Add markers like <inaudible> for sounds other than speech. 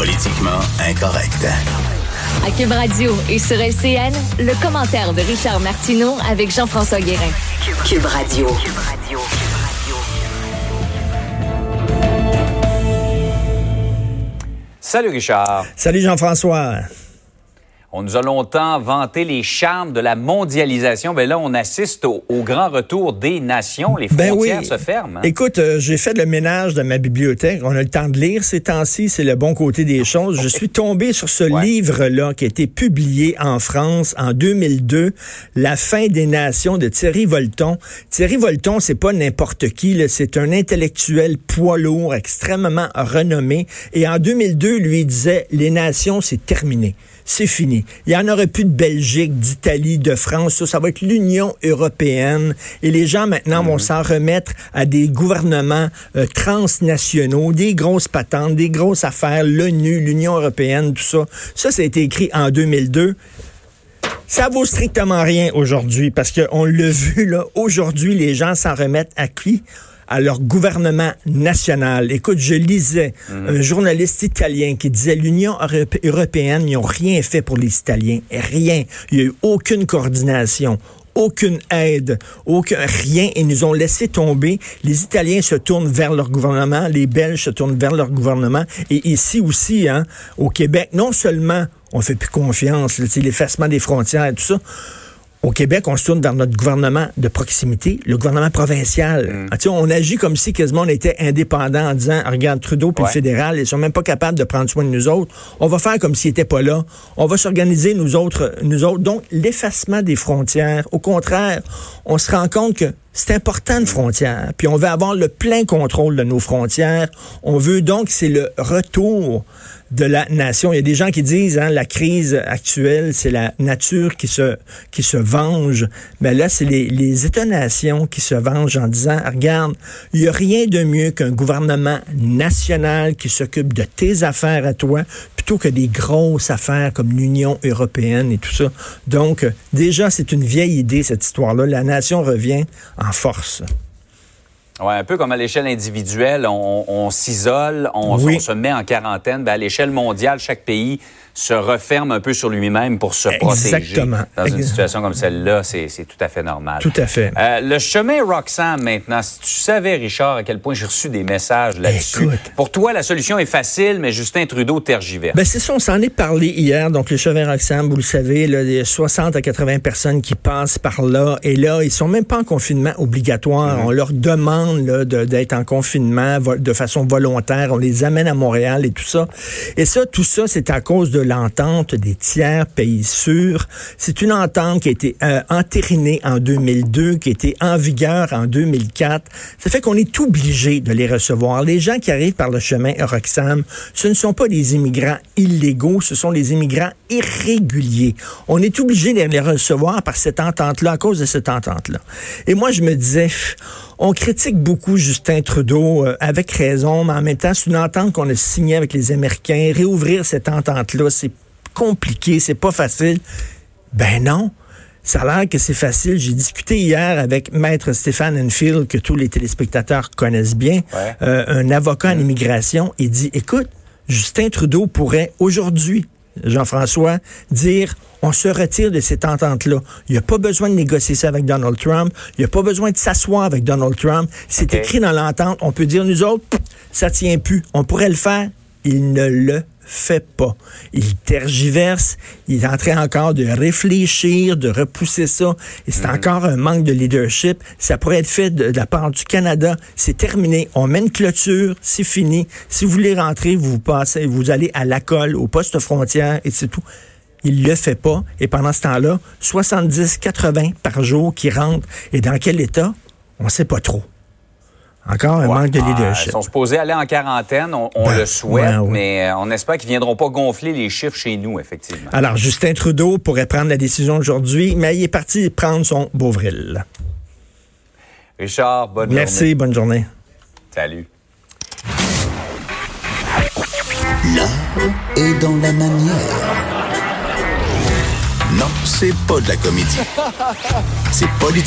Politiquement incorrect. À Cube Radio et sur LCN, le commentaire de Richard Martineau avec Jean-François Guérin. Cube Radio. Salut Richard. Salut Jean-François. On nous a longtemps vanté les charmes de la mondialisation. Ben là, on assiste au, au grand retour des nations. Les Ben frontières oui. se ferment. hein. Écoute, euh, j'ai fait le ménage de ma bibliothèque. On a le temps de lire ces temps-ci. C'est le bon côté des <laughs> choses. Je suis tombé sur ce Ouais. livre-là qui a été publié en France en 2002, La fin des nations de Thierry Volton. Thierry Volton, c'est pas n'importe qui. C'est un intellectuel poids lourd, extrêmement renommé. Et en 2002, lui il disait, les nations, c'est terminé. C'est fini. Il y en aurait plus de Belgique, d'Italie, de France. Ça, ça va être l'Union européenne. Et les gens maintenant vont s'en remettre à des gouvernements euh, transnationaux, des grosses patentes, des grosses affaires, l'ONU, l'Union européenne, tout ça. Ça, ça a été écrit en 2002. Ça vaut strictement rien aujourd'hui parce qu'on l'a <laughs> vu là. Aujourd'hui, les gens s'en remettent à qui? À leur gouvernement national. Écoute, je lisais un journaliste italien qui disait l'Union europé- européenne, ils n'ont rien fait pour les Italiens. Rien. Il n'y a eu aucune coordination aucune aide, aucun rien, et nous ont laissé tomber. Les Italiens se tournent vers leur gouvernement, les Belges se tournent vers leur gouvernement, et ici aussi, hein, au Québec, non seulement on fait plus confiance, l'effacement des frontières et tout ça, au Québec, on se tourne vers notre gouvernement de proximité, le gouvernement provincial. Ah, tu sais, on agit comme si quasiment on était indépendant en disant, Ah, regarde, Trudeau puis Ouais. le fédéral, ils sont même pas capables de prendre soin de nous autres. On va faire comme s'ils n'étaient pas là. On va s'organiser nous autres, nous autres. Donc, l'effacement des frontières, au contraire, on se rend compte que c'est important une frontière. Puis on veut avoir le plein contrôle de nos frontières. On veut donc, c'est le retour de la nation. Il y a des gens qui disent, hein, la crise actuelle, c'est la nature qui se, qui se venge. Mais là, c'est les, les États-nations qui se vengent en disant, regarde, il n'y a rien de mieux qu'un gouvernement national qui s'occupe de tes affaires à toi, que des grosses affaires comme l'Union européenne et tout ça. Donc, euh, déjà, c'est une vieille idée, cette histoire-là. La nation revient en force. Ouais, un peu comme à l'échelle individuelle, on, on s'isole, on, Oui. on se met en quarantaine. Ben, à l'échelle mondiale, chaque pays se referme un peu sur lui-même pour se protéger. Exactement. Dans une situation comme celle-là, c'est tout à fait normal. Tout à fait. Euh, le chemin Roxham, maintenant, si tu savais, Richard, à quel point j'ai reçu des messages là-dessus. Écoute. Pour toi, la solution est facile, mais Justin Trudeau tergiverse. Ben c'est ça, on s'en est parlé hier. Donc, le chemin Roxham, vous le savez, là, il y a 60 à 80 personnes qui passent par là. Et là, ils sont même pas en confinement obligatoire. On leur demande là, de- d'être en confinement de façon volontaire. On les amène à Montréal et tout ça. Et ça, tout ça, c'est à cause de l'entente des tiers pays sûrs. C'est une entente qui a été euh, entérinée en 2002, qui a été en vigueur en 2004. Ça fait qu'on est obligé de les recevoir. Les gens qui arrivent par le chemin Roxham, ce ne sont pas des immigrants illégaux, ce sont des immigrants irréguliers. On est obligé de les recevoir par cette entente-là, à cause de cette entente-là. Et moi, je me disais, on critique beaucoup Justin Trudeau euh, avec raison, mais en même temps, c'est une entente qu'on a signée avec les Américains. Réouvrir cette entente-là, c'est compliqué, c'est pas facile. Ben non. Ça a l'air que c'est facile. J'ai discuté hier avec Maître Stéphane Enfield, que tous les téléspectateurs connaissent bien, Ouais. euh, un avocat en immigration. Il dit, écoute, Justin Trudeau pourrait aujourd'hui, Jean-François, dire on se retire de cette entente-là. Il n'y a pas besoin de négocier ça avec Donald Trump. Il n'y a pas besoin de s'asseoir avec Donald Trump. C'est écrit dans l'entente. On peut dire, nous autres, ça tient plus. On pourrait le faire. Il ne le fait pas. Il tergiverse. Il est en train encore de réfléchir, de repousser ça. Et c'est encore un manque de leadership. Ça pourrait être fait de, de la part du Canada. C'est terminé. On met une clôture. C'est fini. Si vous voulez rentrer, vous passez, vous allez à la colle, au poste frontière et c'est tout. Il le fait pas. Et pendant ce temps-là, 70, 80 par jour qui rentrent. Et dans quel état? On sait pas trop. Encore un Ouais. manque de Ah, leadership. Ils sont supposés aller en quarantaine, on, on Ben, le souhaite, ouais. mais euh, on espère qu'ils viendront pas gonfler les chiffres chez nous, effectivement. Alors, Justin Trudeau pourrait prendre la décision aujourd'hui, mais il est parti prendre son Beauvril. Richard, bonne Merci, journée. bonne journée. Salut. L'art est dans la manière. Non, c'est pas de la comédie. C'est politique.